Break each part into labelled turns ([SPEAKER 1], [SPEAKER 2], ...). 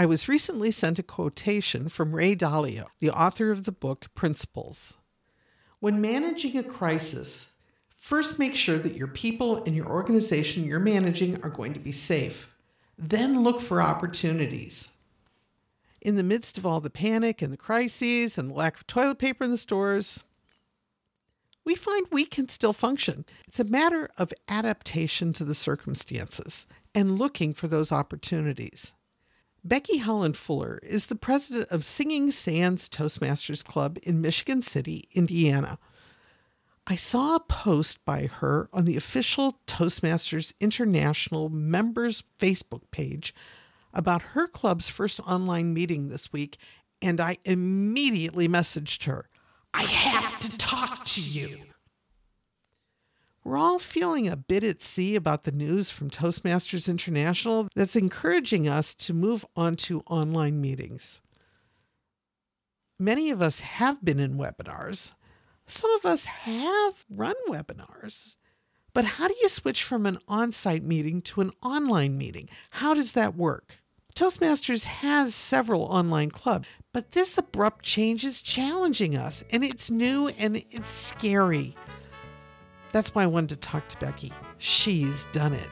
[SPEAKER 1] I was recently sent a quotation from Ray Dalio, the author of the book Principles. When managing a crisis, first make sure that your people and your organization you're managing are going to be safe. Then look for opportunities. In the midst of all the panic and the crises and the lack of toilet paper in the stores, we find we can still function. It's a matter of adaptation to the circumstances and looking for those opportunities. Becky Holland Fuller is the president of Singing Sands Toastmasters Club in Michigan City, Indiana. I saw a post by her on the official Toastmasters International members Facebook page about her club's first online meeting this week, and I immediately messaged her. I have to talk to you. We're all feeling a bit at sea about the news from Toastmasters International that's encouraging us to move on to online meetings. Many of us have been in webinars. Some of us have run webinars. But how do you switch from an on site meeting to an online meeting? How does that work? Toastmasters has several online clubs, but this abrupt change is challenging us and it's new and it's scary. That's why I wanted to talk to Becky. She's done it.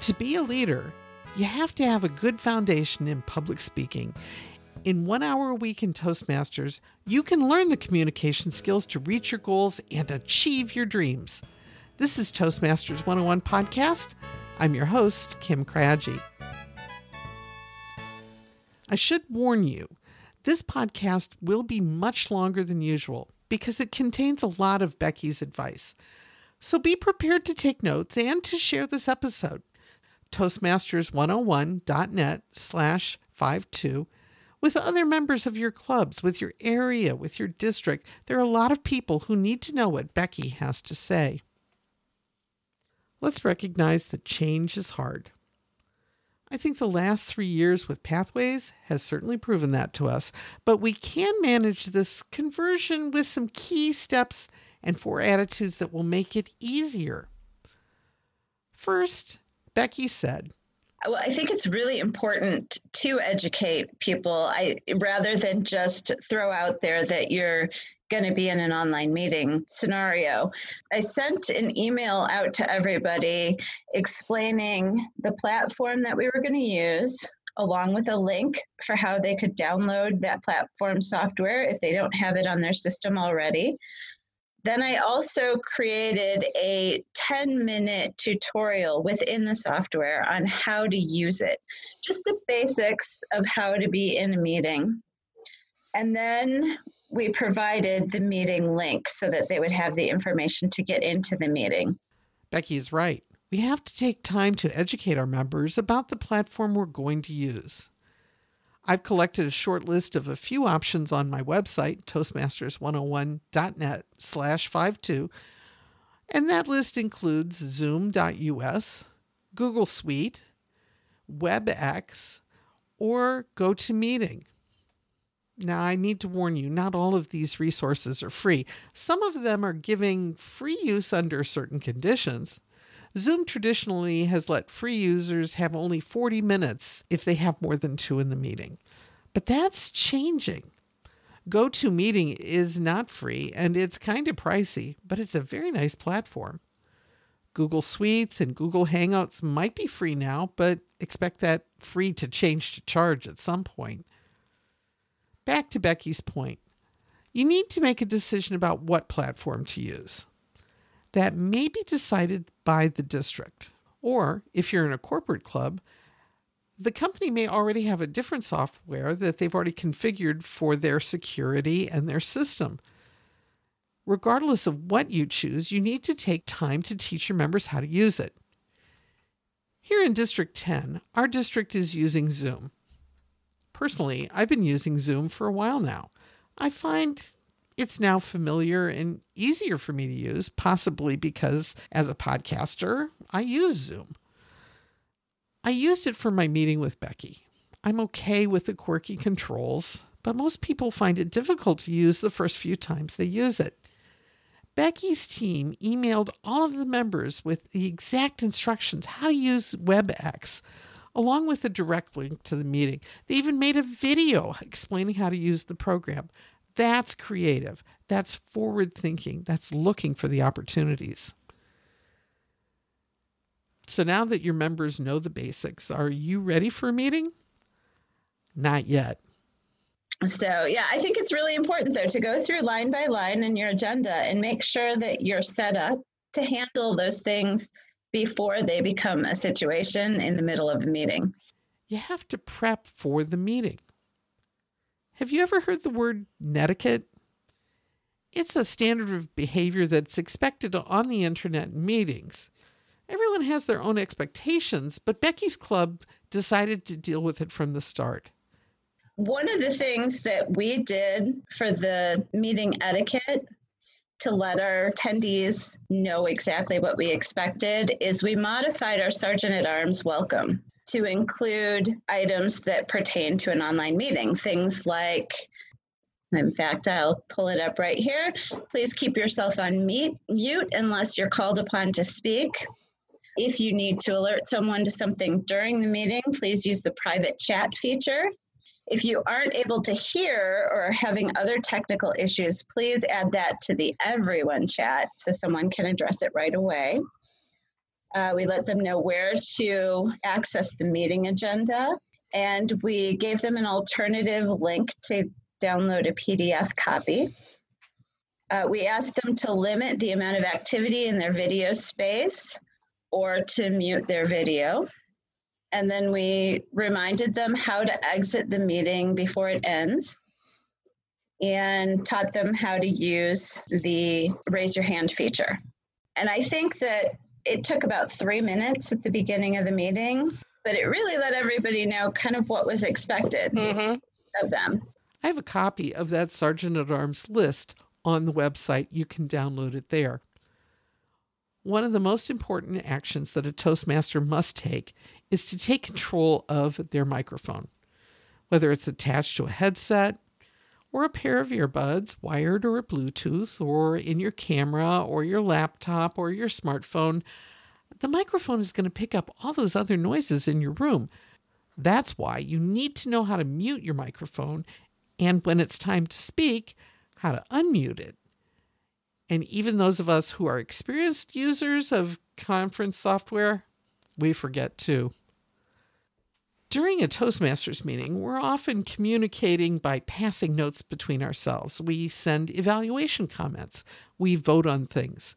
[SPEAKER 1] To be a leader, you have to have a good foundation in public speaking. In one hour a week in Toastmasters, you can learn the communication skills to reach your goals and achieve your dreams. This is Toastmasters 101 Podcast. I'm your host, Kim Krajci. I should warn you, this podcast will be much longer than usual because it contains a lot of Becky's advice. So be prepared to take notes and to share this episode. Toastmasters101.net slash 52 with other members of your clubs, with your area, with your district. There are a lot of people who need to know what Becky has to say. Let's recognize that change is hard. I think the last three years with Pathways has certainly proven that to us, but we can manage this conversion with some key steps and four attitudes that will make it easier. First, Becky said,
[SPEAKER 2] well, I think it's really important to educate people. I rather than just throw out there that you're going to be in an online meeting scenario. I sent an email out to everybody explaining the platform that we were going to use, along with a link for how they could download that platform software if they don't have it on their system already. Then I also created a 10 minute tutorial within the software on how to use it, just the basics of how to be in a meeting. And then we provided the meeting link so that they would have the information to get into the meeting.
[SPEAKER 1] Becky is right. We have to take time to educate our members about the platform we're going to use. I've collected a short list of a few options on my website, toastmasters101.net slash 52, and that list includes zoom.us, Google Suite, WebEx, or GoToMeeting. Now, I need to warn you, not all of these resources are free. Some of them are giving free use under certain conditions. Zoom traditionally has let free users have only 40 minutes if they have more than two in the meeting. But that's changing. GoToMeeting is not free and it's kind of pricey, but it's a very nice platform. Google Suites and Google Hangouts might be free now, but expect that free to change to charge at some point. Back to Becky's point. You need to make a decision about what platform to use. That may be decided by the district. Or if you're in a corporate club, the company may already have a different software that they've already configured for their security and their system. Regardless of what you choose, you need to take time to teach your members how to use it. Here in District 10, our district is using Zoom. Personally, I've been using Zoom for a while now. I find it's now familiar and easier for me to use, possibly because as a podcaster, I use Zoom. I used it for my meeting with Becky. I'm okay with the quirky controls, but most people find it difficult to use the first few times they use it. Becky's team emailed all of the members with the exact instructions how to use WebEx, along with a direct link to the meeting. They even made a video explaining how to use the program. That's creative. That's forward thinking. That's looking for the opportunities. So now that your members know the basics, are you ready for a meeting? Not yet.
[SPEAKER 2] So, yeah, I think it's really important though to go through line by line in your agenda and make sure that you're set up to handle those things before they become a situation in the middle of a meeting.
[SPEAKER 1] You have to prep for the meeting. Have you ever heard the word netiquette? It's a standard of behavior that's expected on the internet meetings. Everyone has their own expectations, but Becky's Club decided to deal with it from the start.
[SPEAKER 2] One of the things that we did for the meeting etiquette to let our attendees know exactly what we expected is we modified our Sergeant at Arms welcome to include items that pertain to an online meeting. Things like, in fact, I'll pull it up right here. Please keep yourself on mute unless you're called upon to speak. If you need to alert someone to something during the meeting, please use the private chat feature. If you aren't able to hear or are having other technical issues, please add that to the everyone chat so someone can address it right away. Uh, we let them know where to access the meeting agenda, and we gave them an alternative link to download a PDF copy. Uh, we asked them to limit the amount of activity in their video space or to mute their video. And then we reminded them how to exit the meeting before it ends and taught them how to use the raise your hand feature. And I think that it took about three minutes at the beginning of the meeting, but it really let everybody know kind of what was expected mm-hmm. of them.
[SPEAKER 1] I have a copy of that Sergeant at Arms list on the website. You can download it there. One of the most important actions that a Toastmaster must take is to take control of their microphone, whether it's attached to a headset or a pair of earbuds, wired or Bluetooth, or in your camera or your laptop or your smartphone. The microphone is going to pick up all those other noises in your room. That's why you need to know how to mute your microphone and when it's time to speak, how to unmute it. And even those of us who are experienced users of conference software, we forget too. During a Toastmasters meeting, we're often communicating by passing notes between ourselves. We send evaluation comments. We vote on things.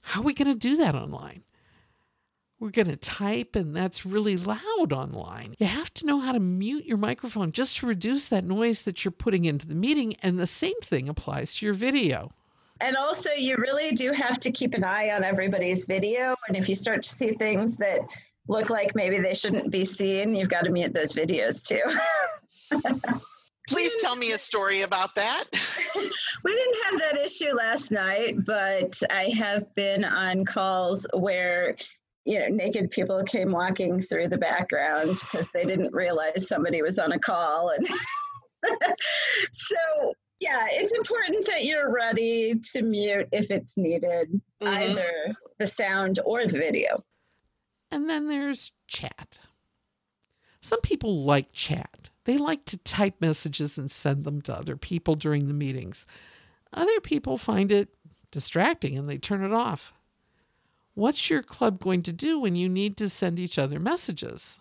[SPEAKER 1] How are we going to do that online? We're going to type, and that's really loud online. You have to know how to mute your microphone just to reduce that noise that you're putting into the meeting, and the same thing applies to your video.
[SPEAKER 2] And also, you really do have to keep an eye on everybody's video. And if you start to see things that look like maybe they shouldn't be seen, you've got to mute those videos too.
[SPEAKER 3] Please tell me a story about that.
[SPEAKER 2] we didn't have that issue last night, but I have been on calls where you know naked people came walking through the background because they didn't realize somebody was on a call and so yeah, it's important that you're ready to mute if it's needed, mm-hmm. either the sound or the video.
[SPEAKER 1] And then there's chat. Some people like chat. They like to type messages and send them to other people during the meetings. Other people find it distracting and they turn it off. What's your club going to do when you need to send each other messages?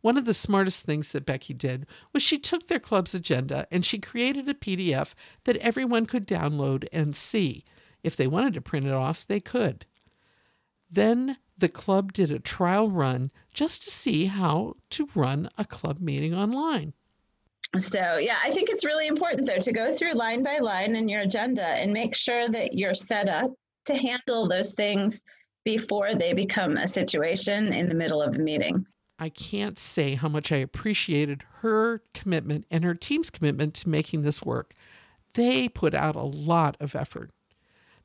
[SPEAKER 1] One of the smartest things that Becky did was she took their club's agenda and she created a PDF that everyone could download and see. If they wanted to print it off, they could. Then the club did a trial run just to see how to run a club meeting online.
[SPEAKER 2] So, yeah, I think it's really important though to go through line by line in your agenda and make sure that you're set up to handle those things before they become a situation in the middle of a meeting.
[SPEAKER 1] I can't say how much I appreciated her commitment and her team's commitment to making this work. They put out a lot of effort.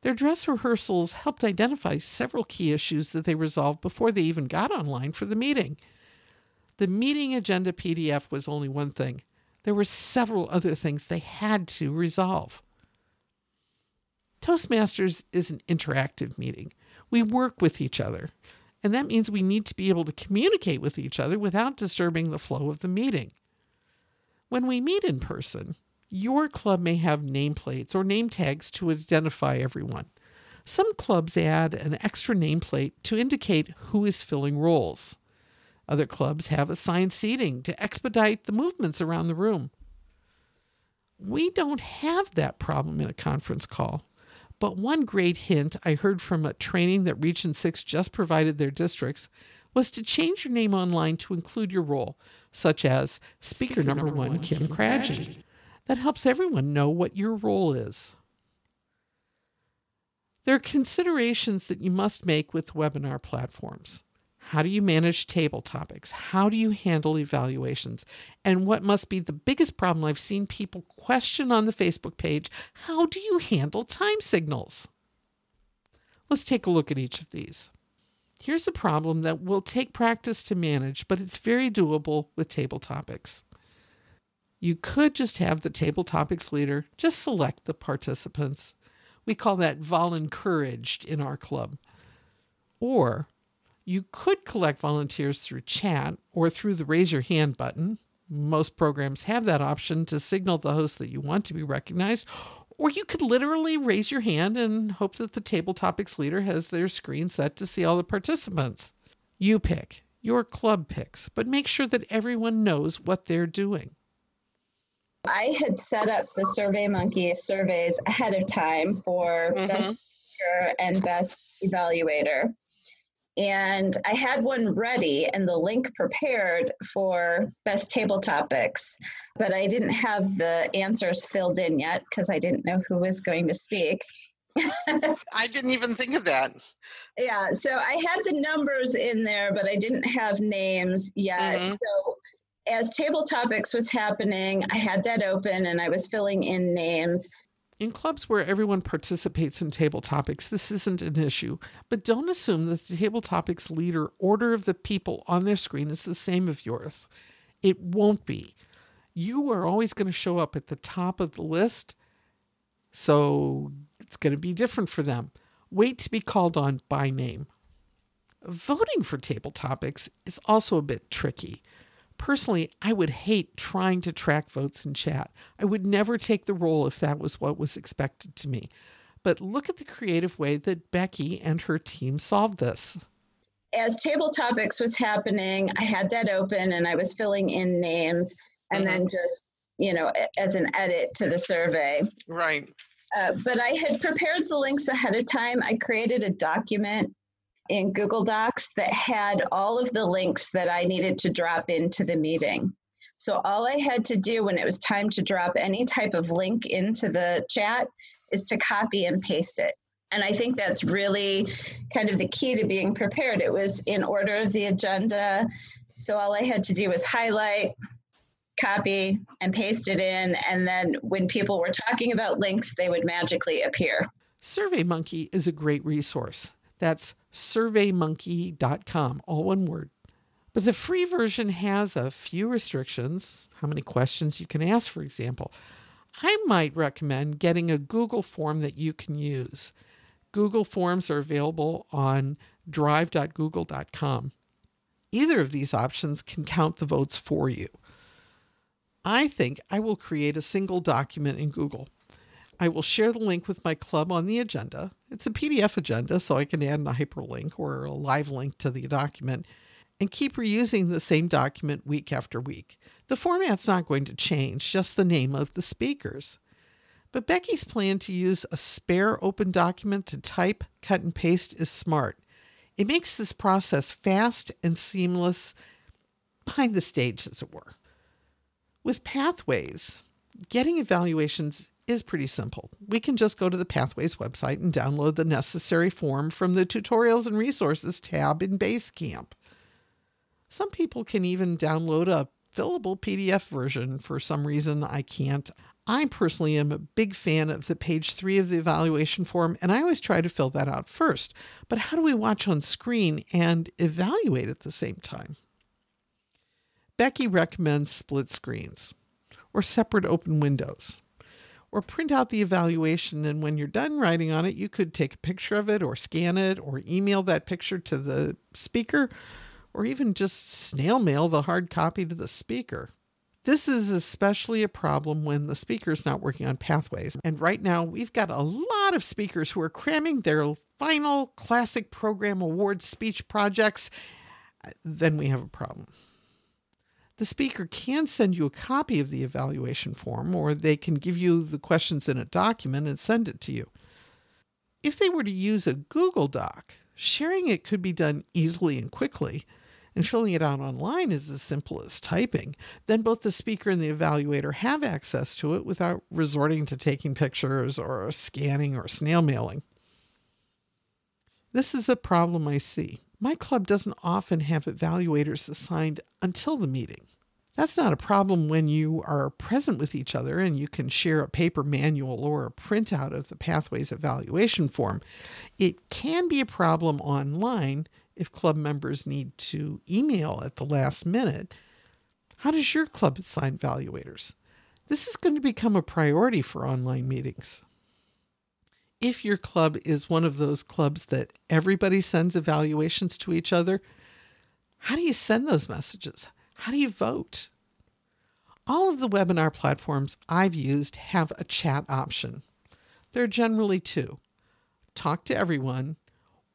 [SPEAKER 1] Their dress rehearsals helped identify several key issues that they resolved before they even got online for the meeting. The meeting agenda PDF was only one thing, there were several other things they had to resolve. Toastmasters is an interactive meeting. We work with each other And that means we need to be able to communicate with each other without disturbing the flow of the meeting. When we meet in person, your club may have nameplates or name tags to identify everyone. Some clubs add an extra nameplate to indicate who is filling roles. Other clubs have assigned seating to expedite the movements around the room. We don't have that problem in a conference call. But one great hint I heard from a training that Region 6 just provided their districts was to change your name online to include your role, such as Speaker, Speaker number, number, one, Kim, Kim Krajci. That helps everyone know what your role is. There are considerations that you must make with webinar platforms. How do you manage table topics? How do you handle evaluations? And what must be the biggest problem I've seen people question on the Facebook page how do you handle time signals? Let's take a look at each of these. Here's a problem that will take practice to manage, but it's very doable with table topics. You could just have the table topics leader just select the participants. We call that vol encouraged in our club. Or you could collect volunteers through chat or through the raise your hand button. Most programs have that option to signal the host that you want to be recognized. Or you could literally raise your hand and hope that the table topics leader has their screen set to see all the participants. You pick, your club picks, but make sure that everyone knows what they're doing.
[SPEAKER 2] I had set up the SurveyMonkey surveys ahead of time for mm-hmm. best speaker and best evaluator and I had one ready and the link prepared for best table topics, but I didn't have the answers filled in yet because I didn't know who was going to speak.
[SPEAKER 3] I didn't even think of that.
[SPEAKER 2] Yeah, so I had the numbers in there, but I didn't have names yet. Mm-hmm. So as table topics was happening, I had that open and I was filling in names.
[SPEAKER 1] In clubs where everyone participates in table topics, this isn't an issue, but don't assume that the table topics leader order of the people on their screen is the same of yours. It won't be. You are always going to show up at the top of the list, so it's going to be different for them. Wait to be called on by name. Voting for table topics is also a bit tricky. Personally, I would hate trying to track votes in chat. I would never take the role if that was what was expected to me. But look at the creative way that Becky and her team solved this.
[SPEAKER 2] As table topics was happening, I had that open and I was filling in names and mm-hmm. then just, you know, as an edit to the survey.
[SPEAKER 3] Right.
[SPEAKER 2] Uh, but I had prepared the links ahead of time. I created a document in Google Docs that had all of the links that I needed to drop into the meeting. So all I had to do when it was time to drop any type of link into the chat is to copy and paste it. And I think that's really kind of the key to being prepared. It was in order of the agenda. So all I had to do was highlight, copy, and paste it in. And then when people were talking about links, they would magically appear.
[SPEAKER 1] SurveyMonkey is a great resource. That's surveymonkey.com, all one word. But the free version has a few restrictions, how many questions you can ask, for example. I might recommend getting a Google form that you can use. Google Forms are available on drive.google.com. Either of these options can count the votes for you. I think I will create a single document in Google. I will share the link with my club on the agenda. It's a PDF agenda, so I can add a hyperlink or a live link to the document and keep reusing the same document week after week. The format's not going to change, just the name of the speakers. But Becky's plan to use a spare open document to type, cut, and paste is smart. It makes this process fast and seamless behind the stage, as it were. With Pathways, getting evaluations is pretty simple. We can just go to the Pathways website and download the necessary form from the Tutorials and Resources tab in Basecamp. Some people can even download a fillable PDF version. For some reason, I can't. I personally am a big fan of the page three of the evaluation form, and I always try to fill that out first. But how do we watch on screen and evaluate at the same time? Becky recommends split screens or separate open windows or print out the evaluation. And when you're done writing on it, you could take a picture of it or scan it or email that picture to the speaker or even just snail mail the hard copy to the speaker. This is especially a problem when the speaker is not working on pathways. And right now, we've got a lot of speakers who are cramming their final classic program award speech projects. Then we have a problem. The speaker can send you a copy of the evaluation form, or they can give you the questions in a document and send it to you. If they were to use a Google Doc, sharing it could be done easily and quickly, and filling it out online is as simple as typing. Then both the speaker and the evaluator have access to it without resorting to taking pictures or scanning or snail mailing. This is a problem I see. My club doesn't often have evaluators assigned until the meeting. That's not a problem when you are present with each other and you can share a paper manual or a printout of the Pathways evaluation form. It can be a problem online if club members need to email at the last minute. How does your club assign evaluators? This is going to become a priority for online meetings. If your club is one of those clubs that everybody sends evaluations to each other, how do you send those messages? How do you vote? All of the webinar platforms I've used have a chat option. There are generally two talk to everyone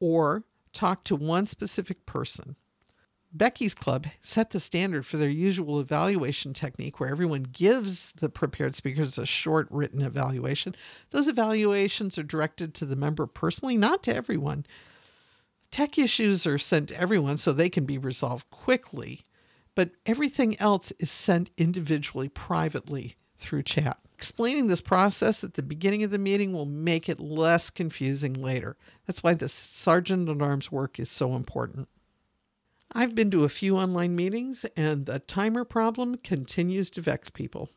[SPEAKER 1] or talk to one specific person. Becky's Club set the standard for their usual evaluation technique where everyone gives the prepared speakers a short written evaluation. Those evaluations are directed to the member personally, not to everyone. Tech issues are sent to everyone so they can be resolved quickly but everything else is sent individually, privately through chat. Explaining this process at the beginning of the meeting will make it less confusing later. That's why the sergeant at arms work is so important. I've been to a few online meetings, and the timer problem continues to vex people.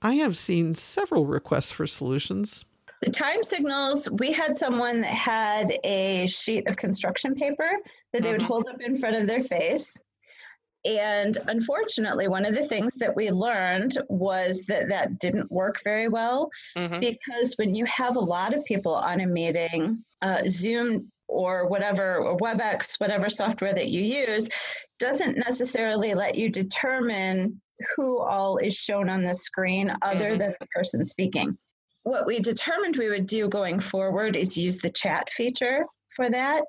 [SPEAKER 1] I have seen several requests for solutions.
[SPEAKER 2] The time signals, we had someone that had a sheet of construction paper that they would mm-hmm. hold up in front of their face. And unfortunately, one of the things that we learned was that that didn't work very well mm-hmm. because when you have a lot of people on a meeting, uh, Zoom or whatever, or WebEx, whatever software that you use, doesn't necessarily let you determine who all is shown on the screen other mm-hmm. than the person speaking. What we determined we would do going forward is use the chat feature for that.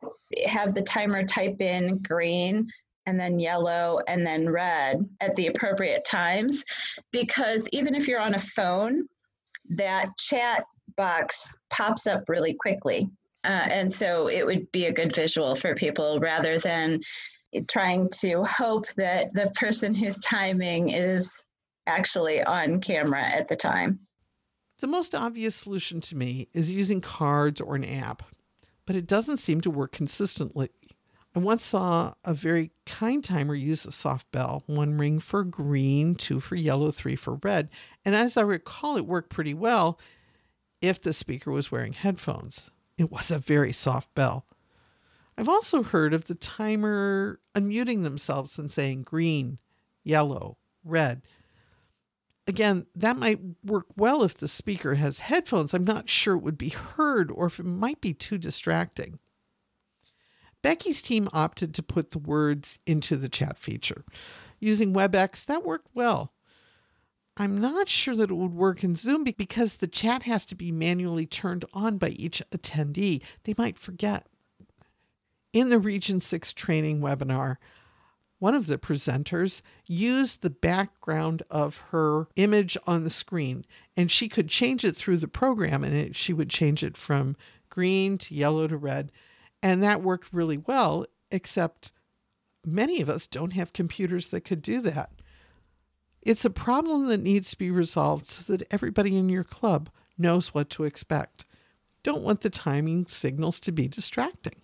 [SPEAKER 2] Have the timer type in green and then yellow and then red at the appropriate times because even if you're on a phone that chat box pops up really quickly uh, and so it would be a good visual for people rather than trying to hope that the person who's timing is actually on camera at the time
[SPEAKER 1] the most obvious solution to me is using cards or an app but it doesn't seem to work consistently I once saw a very kind timer use a soft bell, one ring for green, two for yellow, three for red. And as I recall, it worked pretty well if the speaker was wearing headphones. It was a very soft bell. I've also heard of the timer unmuting themselves and saying green, yellow, red. Again, that might work well if the speaker has headphones. I'm not sure it would be heard or if it might be too distracting. Becky's team opted to put the words into the chat feature. Using WebEx, that worked well. I'm not sure that it would work in Zoom because the chat has to be manually turned on by each attendee. They might forget. In the Region 6 training webinar, one of the presenters used the background of her image on the screen and she could change it through the program and it, she would change it from green to yellow to red and that worked really well, except many of us don't have computers that could do that. It's a problem that needs to be resolved so that everybody in your club knows what to expect. Don't want the timing signals to be distracting.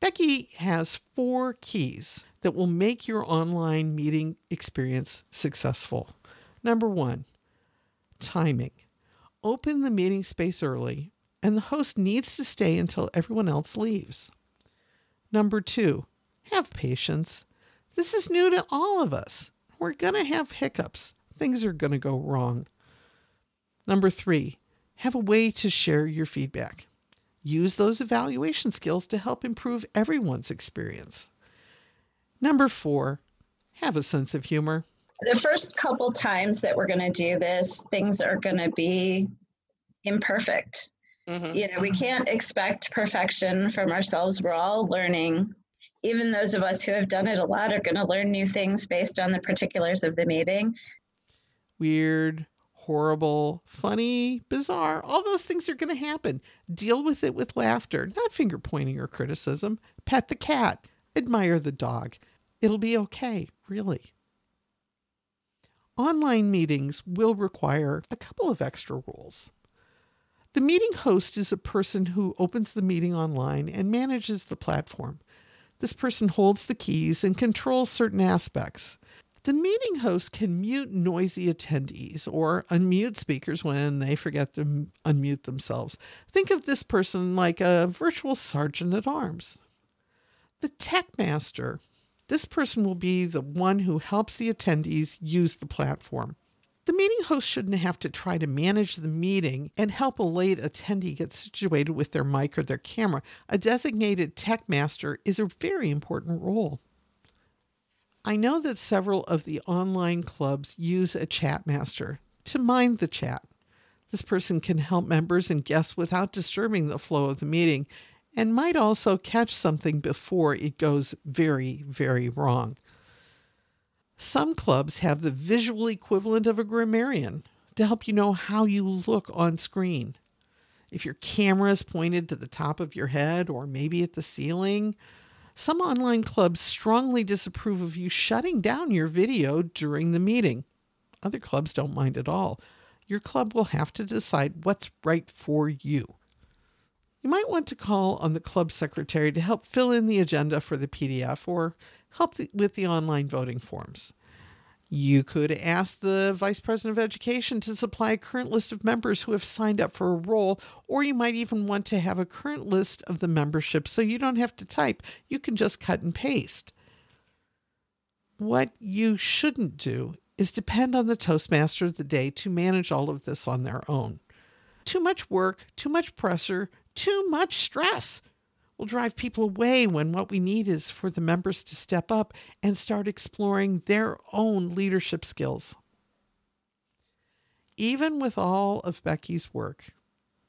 [SPEAKER 1] Becky has four keys that will make your online meeting experience successful. Number one, timing. Open the meeting space early and the host needs to stay until everyone else leaves. Number two, have patience. This is new to all of us. We're going to have hiccups. things are going to go wrong. Number three, have a way to share your feedback. Use those evaluation skills to help improve everyone's experience. Number four, have a sense of humor.
[SPEAKER 2] The first couple times that we're going to do this, things are going to be imperfect. Mm-hmm. You know, we can't expect perfection from ourselves. We're all learning. Even those of us who have done it a lot are going to learn new things based on the particulars of the meeting.
[SPEAKER 1] Weird, horrible, funny, bizarre, all those things are going to happen. Deal with it with laughter, not finger pointing or criticism. Pet the cat, admire the dog. It'll be okay, really. Online meetings will require a couple of extra rules. The meeting host is a person who opens the meeting online and manages the platform. This person holds the keys and controls certain aspects. The meeting host can mute noisy attendees or unmute speakers when they forget to unmute themselves. Think of this person like a virtual sergeant at arms. The tech master. This person will be the one who helps the attendees use the platform. The meeting host shouldn't have to try to manage the meeting and help a late attendee get situated with their mic or their camera. A designated tech master is a very important role. I know that several of the online clubs use a chat master to mind the chat. This person can help members and guests without disturbing the flow of the meeting and might also catch something before it goes very, very wrong. Some clubs have the visual equivalent of a grammarian to help you know how you look on screen. If your camera is pointed to the top of your head or maybe at the ceiling, some online clubs strongly disapprove of you shutting down your video during the meeting. Other clubs don't mind at all. Your club will have to decide what's right for you. You might want to call on the club secretary to help fill in the agenda for the PDF or help with the online voting forms. You could ask the Vice President of Education to supply a current list of members who have signed up for a role, or you might even want to have a current list of the membership so you don't have to type. You can just cut and paste. What you shouldn't do is depend on the Toastmaster of the day to manage all of this on their own. Too much work, too much pressure, too much stress will drive people away when what we need is for the members to step up and start exploring their own leadership skills. Even with all of Becky's work,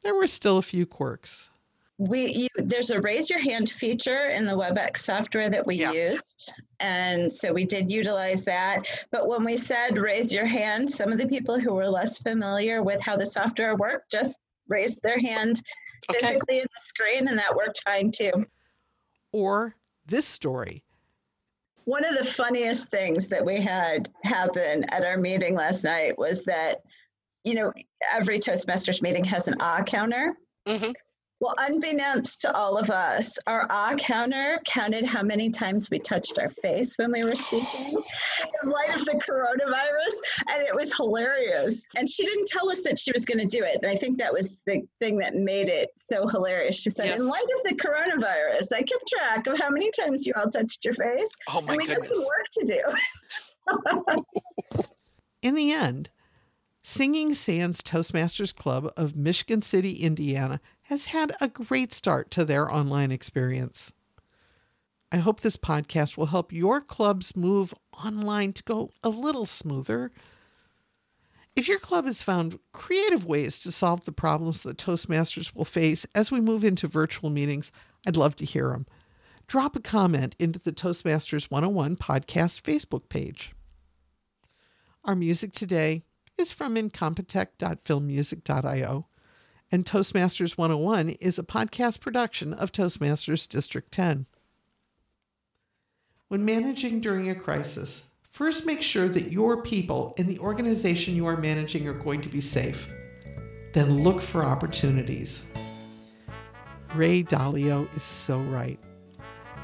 [SPEAKER 1] there were still a few quirks.
[SPEAKER 2] We you, there's a raise your hand feature in the WebEx software that we yeah. used, and so we did utilize that. But when we said raise your hand, some of the people who were less familiar with how the software worked just raised their hand physically okay. in the screen, and that worked fine too.
[SPEAKER 1] Or this story.
[SPEAKER 2] One of the funniest things that we had happen at our meeting last night was that, you know, every Toastmasters meeting has an ah counter. Mm-hmm. Well, unbeknownst to all of us, our ah counter counted how many times we touched our face when we were speaking in light of the coronavirus, and it was hilarious. And she didn't tell us that she was going to do it. And I think that was the thing that made it so hilarious. She said, yes. "In light of the coronavirus, I kept track of how many times you all touched your face,
[SPEAKER 3] oh my
[SPEAKER 2] and we
[SPEAKER 3] goodness.
[SPEAKER 2] got some work
[SPEAKER 1] to do." in the end, Singing Sands Toastmasters Club of Michigan City, Indiana has had a great start to their online experience. I hope this podcast will help your club's move online to go a little smoother. If your club has found creative ways to solve the problems that Toastmasters will face as we move into virtual meetings, I'd love to hear them. Drop a comment into the Toastmasters 101 podcast Facebook page. Our music today is from incompetech.filmmusic.io, and Toastmasters 101 is a podcast production of Toastmasters District 10. When managing during a crisis, first make sure that your people in the organization you are managing are going to be safe. Then look for opportunities. Ray Dalio is so right.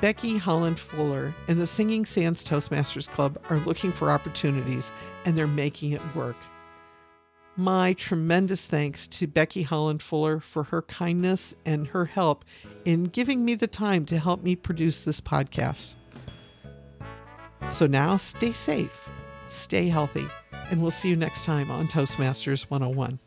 [SPEAKER 1] Becky Holland Fuller and the Singing Sands Toastmasters Club are looking for opportunities and they're making it work my tremendous thanks to Becky Holland Fuller for her kindness and her help in giving me the time to help me produce this podcast. So now stay safe, stay healthy, and we'll see you next time on Toastmasters 101.